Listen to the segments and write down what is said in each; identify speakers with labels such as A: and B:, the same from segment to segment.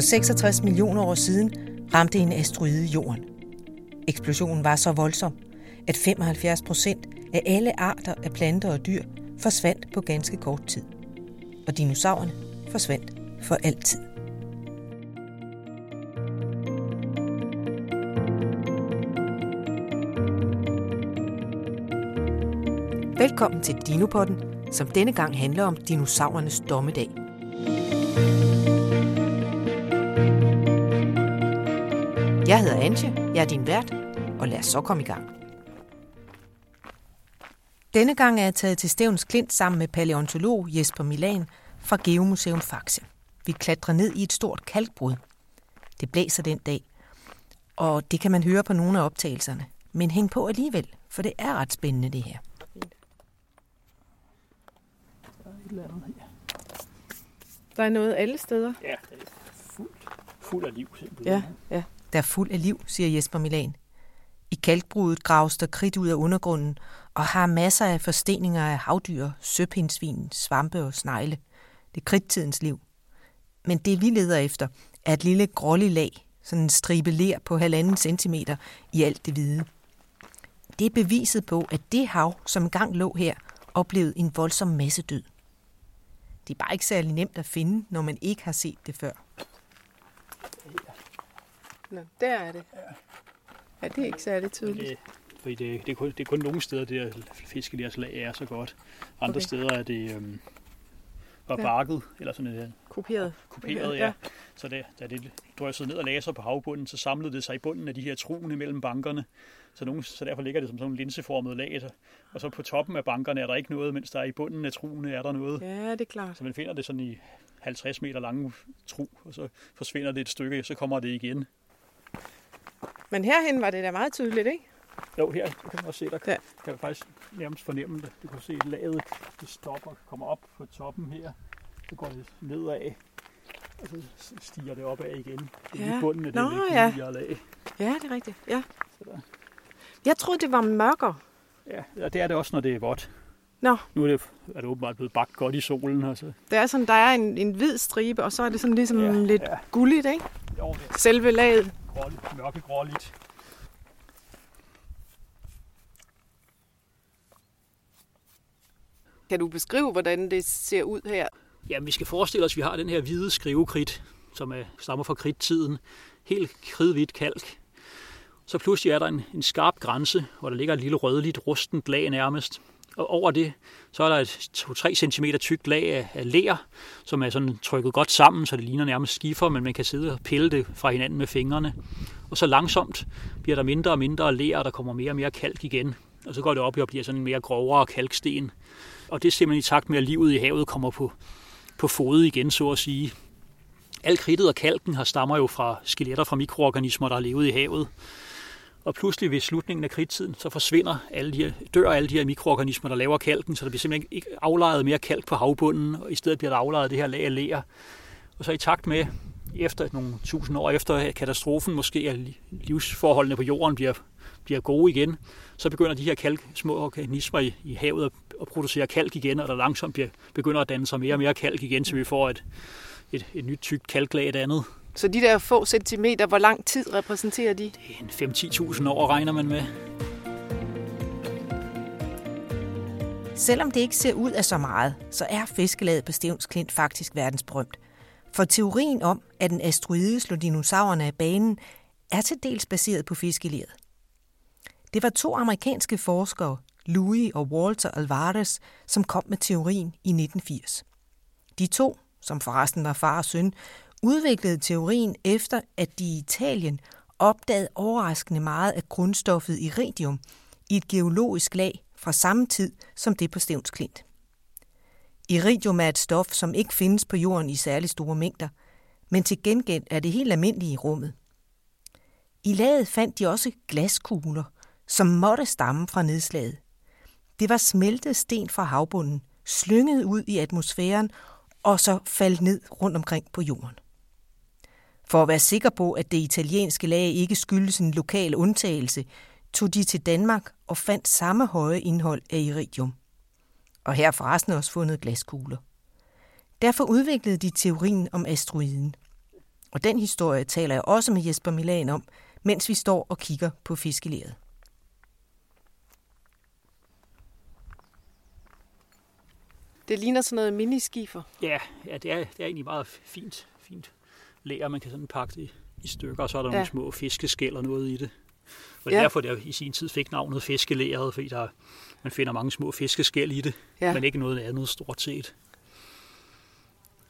A: For 66 millioner år siden ramte en asteroide jorden. Eksplosionen var så voldsom, at 75 procent af alle arter af planter og dyr forsvandt på ganske kort tid. Og dinosaurerne forsvandt for altid. Velkommen til Dinopodden, som denne gang handler om dinosaurernes dommedag. Jeg hedder Antje, jeg er din vært, og lad os så komme i gang. Denne gang er jeg taget til Stævns Klint sammen med paleontolog Jesper Milan fra Geomuseum Faxe. Vi klatrer ned i et stort kalkbrud. Det blæser den dag, og det kan man høre på nogle af optagelserne. Men hæng på alligevel, for det er ret spændende det her.
B: Der er noget alle steder.
C: Ja, det er fuld, fuld af liv simpelthen.
B: Ja, ja.
A: Der er fuld af liv, siger Jesper Milan. I kalkbrudet graves der kridt ud af undergrunden og har masser af forsteninger af havdyr, søpindsvin, svampe og snegle. Det er kridttidens liv. Men det vi leder efter er et lille grålig lag, sådan en stribe ler på halvanden centimeter i alt det hvide. Det er beviset på, at det hav, som engang lå her, oplevede en voldsom massedød. Det er bare ikke særlig nemt at finde, når man ikke har set det før.
B: Nå, der er det. Ja, det er ikke særlig tydeligt.
C: Det, fordi det, det, er kun, det er kun nogle steder, det her fiskeliers lag er så godt. Andre
B: Okay.
C: steder er det øhm, var
B: Ja.
C: barket, eller sådan et
B: Kopieret.
C: kuperet, ja. Så det, da det drøsede ned og lagde sig på havbunden, så samlede det sig i bunden af de her trune mellem bankerne. Så, nogle, så derfor ligger det som sådan en linseformet lag. Og så på toppen af bankerne er der ikke noget, mens der i bunden af truene er der noget.
B: Ja, det er klart.
C: Så man finder det sådan i 50 meter lange tru, og så forsvinder det et stykke, så kommer det igen.
B: Men herhen var det da meget tydeligt, ikke?
C: Jo, her kan man også se, der
B: Ja.
C: kan, kan man faktisk nærmest fornemme det. Du kan se, at laget det stopper, kommer op på toppen her. Så går det nedad, og så stiger det opad igen. Det er
B: Ja.
C: i bunden af det
B: Nå,
C: lidt
B: ja.
C: lag.
B: Ja, det er rigtigt. Ja.
C: Så der,
B: Jeg troede, det var mørkere.
C: ja, og det er det også, når det er vådt.
B: Nå,
C: Nu er det, er det åbenbart blevet bagt godt i solen. Og så,
B: det er sådan, der er en, en hvid stribe, og så er det sådan ligesom
C: Ja,
B: lidt
C: ja.
B: gulligt, ikke?
C: jo, det
B: Selve laget.
C: Gråligt, mørkegråligt.
B: Kan du beskrive, hvordan det ser ud her?
C: Jamen, vi skal forestille os, at vi har den her hvide skrivekridt, som er, stammer fra kridttiden. Helt kridhvidt kalk. Så pludselig er der en, en skarp grænse, hvor der ligger et lille rødligt, rustent lag nærmest. Og over det, så er der et 2-3 cm tykt lag af, af ler, som er sådan trykket godt sammen, så det ligner nærmest skifer, men man kan sidde og pille det fra hinanden med fingrene. Og så langsomt bliver der mindre og mindre ler, og der kommer mere og mere kalk igen. Og så går det op og bliver sådan en mere grovere kalksten. Og det er simpelthen i takt med, at livet i havet kommer på, på fod igen, så at sige. Al kridtet og kalken har stammer jo fra skeletter fra mikroorganismer, der har levet i havet. Og pludselig ved slutningen af kridttiden, så forsvinder alle de her, dør alle de her mikroorganismer, der laver kalken, så der bliver simpelthen ikke aflejet mere kalk på havbunden, og i stedet bliver der aflejet det her lag af ler. Og så i takt med, efter nogle tusind år efter katastrofen, måske at livsforholdene på jorden bliver, bliver gode igen, så begynder de her kalk, små organismer i, i havet at, at producere kalk igen, og der langsomt bliver, begynder at danne sig mere og mere kalk igen, så vi får et, et, et nyt tykt kalklag et andet.
B: Så de der få centimeter, hvor lang tid repræsenterer de?
C: En 5-10.000 år regner man med.
A: Selvom det ikke ser ud af så meget, så er fiskelaget på Stevns Klint faktisk verdensberømt. For teorien om, at en asteroide slog dinosaurerne af banen, er til dels baseret på fiskelaget. Det var to amerikanske forskere, Louis og Walter Alvarez, som kom med teorien i 1980. De to, som forresten var far og søn, udviklede teorien efter, at de i Italien opdagede overraskende meget af grundstoffet iridium i et geologisk lag fra samme tid som det på Stevns Klint. Iridium er et stof, som ikke findes på jorden i særlig store mængder, men til gengæld er det helt almindeligt i rummet. I laget fandt de også glaskugler, som måtte stamme fra nedslaget. Det var smeltet sten fra havbunden, slynget ud i atmosfæren og så faldt ned rundt omkring på jorden. For at være sikker på, at det italienske lag ikke skyldes en lokal undtagelse, tog de til Danmark og fandt samme høje indhold af iridium. Og her er forresten også fundet glaskugler. Derfor udviklede de teorien om asteroiden. Og den historie taler jeg også med Jesper Milan om, mens vi står og kigger på fiskeleret.
B: Det ligner sådan noget miniskifer.
C: Ja, ja det, er, det er egentlig meget fint, fint lærer. Man kan sådan pakke det i stykker, og så er der ja. nogle små fiskeskæl og noget i det. Og ja. derfor, det i sin tid fik navnet fiskelæret, fordi der, man finder mange små fiskeskæl i det, ja. men ikke noget andet stort set.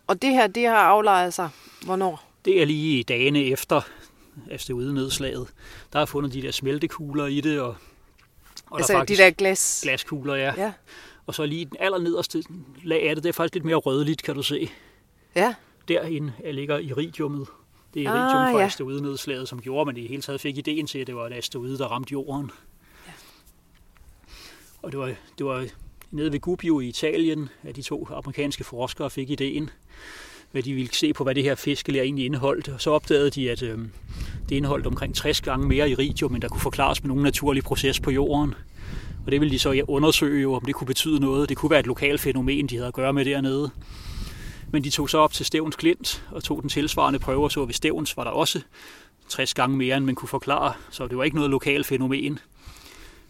B: Og det her, det har aflejet sig hvornår?
C: Det er lige dagene efter asteroidenedslaget. Der er fundet de der smeltekugler i det, og,
B: og altså der er de der glas...
C: glaskugler, ja. ja. Og så lige den allernederste lag af det, det er faktisk lidt mere rødligt, kan du se.
B: Ja.
C: Derinde ligger iridiummet. Det er iridium ah, fra ja. asteroidenedslaget, som gjorde, man i hele taget fik ideen til, at det var et asteroide, der ramte jorden. Ja. Og det var, det var nede ved Gubbio i Italien, at de to amerikanske forskere fik ideen, hvad de ville se på, hvad det her fiskeler egentlig indeholdt. Og så opdagede de, at øh, det indeholdt omkring 60 gange mere iridium, end der kunne forklares med nogen naturlig proces på jorden. Og det ville de så undersøge, jo, om det kunne betyde noget. Det kunne være et lokalt fænomen, de havde at gøre med dernede. Men de tog så op til Stævns Klint og tog den tilsvarende prøve, og så ved Stævns var der også 60 gange mere, end man kunne forklare. Så det var ikke noget lokalt fænomen.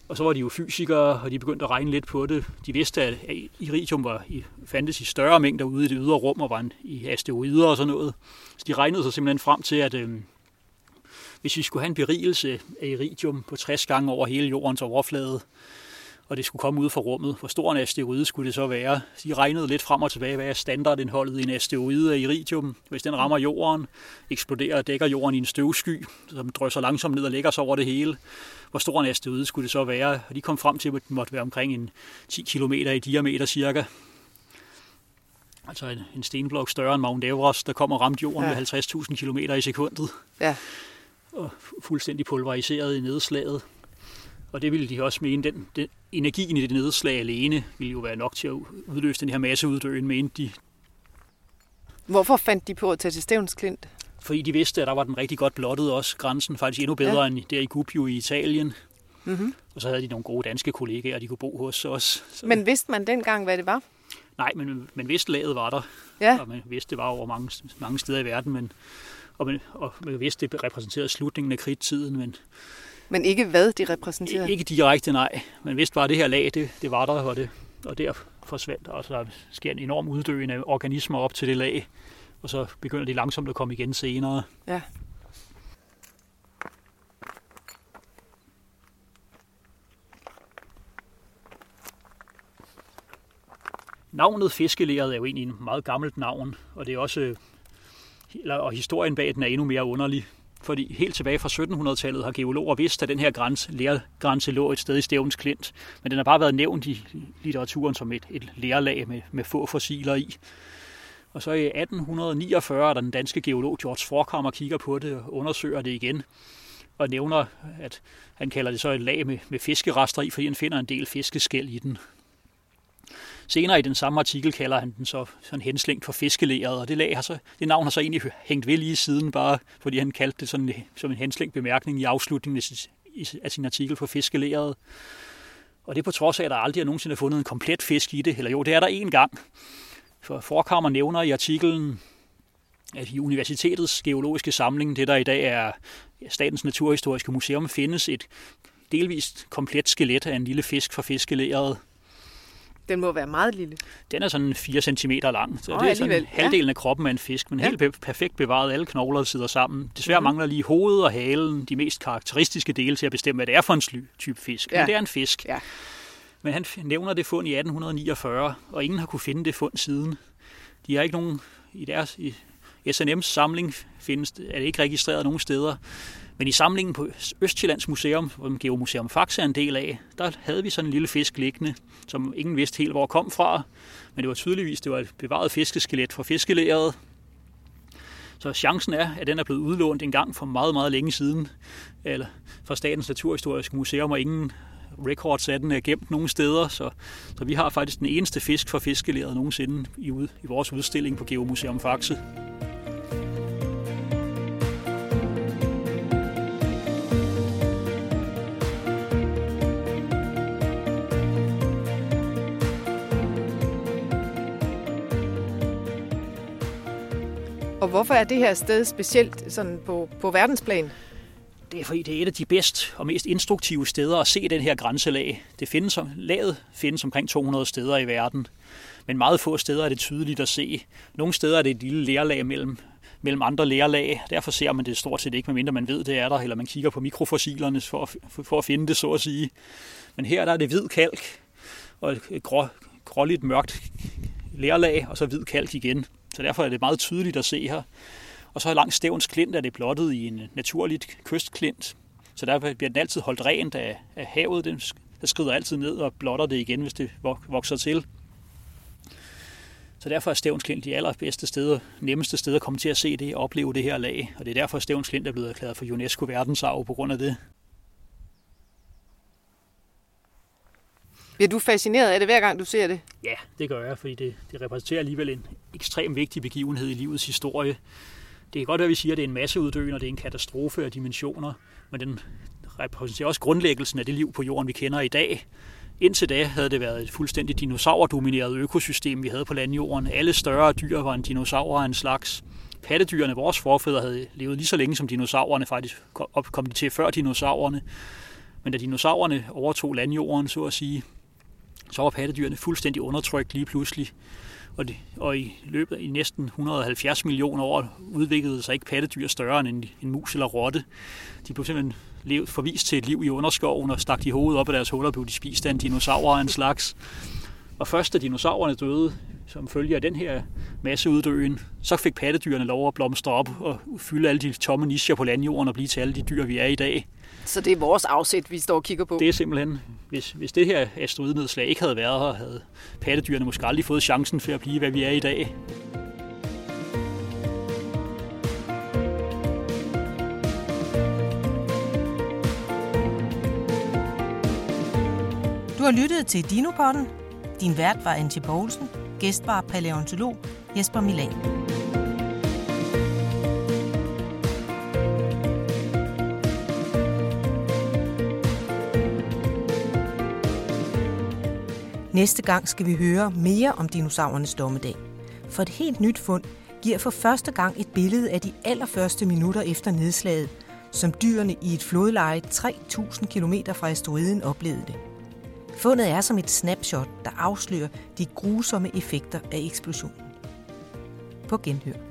C: Og så var de jo fysikere, og de begyndte at regne lidt på det. De vidste, at iridium var, fandtes i større mængder ude i det ydre rum, og var i asteroider og sådan noget. Så de regnede sig simpelthen frem til, at øh, hvis vi skulle have en berigelse af iridium på 60 gange over hele jordens overflade, og det skulle komme ud fra rummet. Hvor stor en asteroide skulle det så være? De regnede lidt frem og tilbage, hvad er standardindholdet i en asteroide af iridium. Hvis den rammer jorden, eksploderer og dækker jorden i en støvsky, som drysser langsomt ned og lægger sig over det hele. Hvor stor en asteroide skulle det så være? Og de kom frem til, at det måtte være omkring en 10 km i diameter cirka. Altså en, en stenblok større end Mount Everest, der kommer ramt jorden ja. med 50.000 km i sekundet.
B: Ja.
C: Og fuldstændig pulveriseret i nedslaget. Og det ville de også mene, den, den energien i det nedslag alene ville jo være nok til at udløse den her masseuddøen, mente de.
B: Hvorfor fandt de på at tage til Stævns Klint?
C: Fordi de vidste, at der var den rigtig godt blottet også, grænsen faktisk endnu bedre ja. end der i Gubbio i Italien. Mm-hmm. Og så havde de nogle gode danske kollegaer, de kunne bo hos os. Så...
B: Men vidste man dengang, hvad det var?
C: Nej, men man vidste, laget var der.
B: Ja.
C: Og man vidste, det var over mange, mange steder i verden. Men, og, man, og man vidste, det repræsenterede slutningen af kridttiden. Men
B: men ikke hvad de repræsenterer?
C: Ikke direkte, nej. Men vidste bare, det her lag, det, det var der, og, det, og der forsvandt. Og så der sker en enorm uddøen af organismer op til det lag, og så begynder de langsomt at komme igen senere.
B: Ja.
C: Navnet fiskelæret er jo egentlig en meget gammelt navn, og det er også og historien bag den er endnu mere underlig. Fordi helt tilbage fra 1700-tallet har geologer vidst, at den her grænse, lærgrænse lå et sted i Stævns Klint. Men den har bare været nævnt i litteraturen som et, et lærlag med, med få fossiler i. Og så i 1849 der den danske geolog George Forkammer kigger på det og undersøger det igen og nævner, at han kalder det så et lag med, med fiskerester i, fordi han finder en del fiskeskæl i den. Senere i den samme artikel kalder han den så sådan henslængt for fiskelæret, og det, lag har så, det navn har så egentlig hængt ved lige siden, bare fordi han kaldte det sådan, som en henslængt bemærkning i afslutningen af sin artikel for fiskelæret. Og det på trods af, at der aldrig er nogensinde fundet en komplet fisk i det, eller jo, det er der én gang. For Forkammer nævner i artiklen, at i universitetets geologiske samling, det der i dag er Statens Naturhistoriske Museum, findes et delvist komplet skelet af en lille fisk fra fiskelæret.
B: Den må være meget lille.
C: Den er sådan 4 cm lang. Så oh, det er sådan halvdelen ja. af kroppen af en fisk, men ja. helt perfekt bevaret. Alle knogler sidder sammen. Desværre mm-hmm. mangler lige hovedet og halen, de mest karakteristiske dele til at bestemme, hvad det er for en sly, type fisk. Ja. Men det er en fisk.
B: Ja.
C: Men han nævner det fund i 1849, og ingen har kunne finde det fund siden. De har ikke nogen i deres i SNM's samling findes er det ikke registreret nogen steder. Men i samlingen på Østjyllands Museum, som Geomuseum Faxe er en del af, der havde vi sådan en lille fisk liggende, som ingen vidste helt, hvor kom fra. Men det var tydeligvis, det var et bevaret fiskeskelet fra fiskelæret. Så chancen er, at den er blevet udlånt en gang for meget, meget længe siden, eller fra Statens Naturhistoriske Museum, og ingen records af den er gemt nogen steder, så, så vi har faktisk den eneste fisk fra fiskelæret nogensinde i, i vores udstilling på Geomuseum Faxe.
B: Og hvorfor er det her sted specielt sådan på, på verdensplan?
C: Det er fordi, det er et af de bedst og mest instruktive steder at se den her grænselag. Det findes, laget findes omkring 200 steder i verden, men meget få steder er det tydeligt at se. Nogle steder er det et lille lærlag mellem, mellem andre lærlag. Derfor ser man det stort set ikke, medmindre man ved, det er der, eller man kigger på mikrofossilerne for, for, for at finde det, så at sige. Men her der er det hvid kalk og et grå, gråligt mørkt lærlag, og så hvid kalk igen. Så derfor er det meget tydeligt at se her. Og så langs Stævns Klint er det blottet i en naturligt kystklint. Så der bliver den altid holdt rent af, af havet. Den skrider altid ned og blotter det igen, hvis det vokser til. Så derfor er Stævns Klint de allerbedste steder, nemmeste steder at komme til at se det og opleve det her lag. Og det er derfor, at Stævns Klint er blevet erklæret for UNESCO verdensarv på grund af det.
B: Bliver du fascineret af det, hver gang du ser det?
C: Ja, det gør jeg, fordi det, det repræsenterer alligevel en ekstremt vigtig begivenhed i livets historie. Det kan godt være, at vi siger, at det er en masseuddøen, og det er en katastrofe af dimensioner, men den repræsenterer også grundlæggelsen af det liv på jorden, vi kender i dag. Indtil da havde det været et fuldstændig dinosaurdomineret økosystem, vi havde på landjorden. Alle større dyr var en dinosaur af en slags. Pattedyrene, vores forfædre, havde levet lige så længe som dinosaurerne. Faktisk kom de til før dinosaurerne. Men da dinosaurerne overtog landjorden, så at sige, så var pattedyrene fuldstændig undertrykt lige pludselig. Og, det, og i løbet af i næsten 170 millioner år udviklede sig ikke pattedyr større end en, en mus eller rotte. De blev simpelthen levet, forvist til et liv i underskoven og stak de hovedet op af deres huller, blev de spist af en dinosaur af en slags. Og først da dinosaurerne døde, som følge af den her masseuddøen, så fik pattedyrene lov at blomstre op og fylde alle de tomme nischer på landjorden og blive til alle de dyr, vi er i dag.
B: Så det er vores afsæt, vi står og kigger på?
C: Det er simpelthen, hvis, hvis det her asteroidnedslag ikke havde været her, havde pattedyrene måske aldrig fået chancen for at blive, hvad vi er i dag.
A: Du har lyttet til Dinopodden. Din vært var Antje Poulsen. Gæst var paleontolog Jesper Milan. Næste gang skal vi høre mere om dinosaurernes dommedag. For et helt nyt fund giver for første gang et billede af de allerførste minutter efter nedslaget, som dyrene i et flodleje 3.000 km fra asteroiden oplevede det. Fundet er som et snapshot, der afslører de grusomme effekter af eksplosionen. På genhør.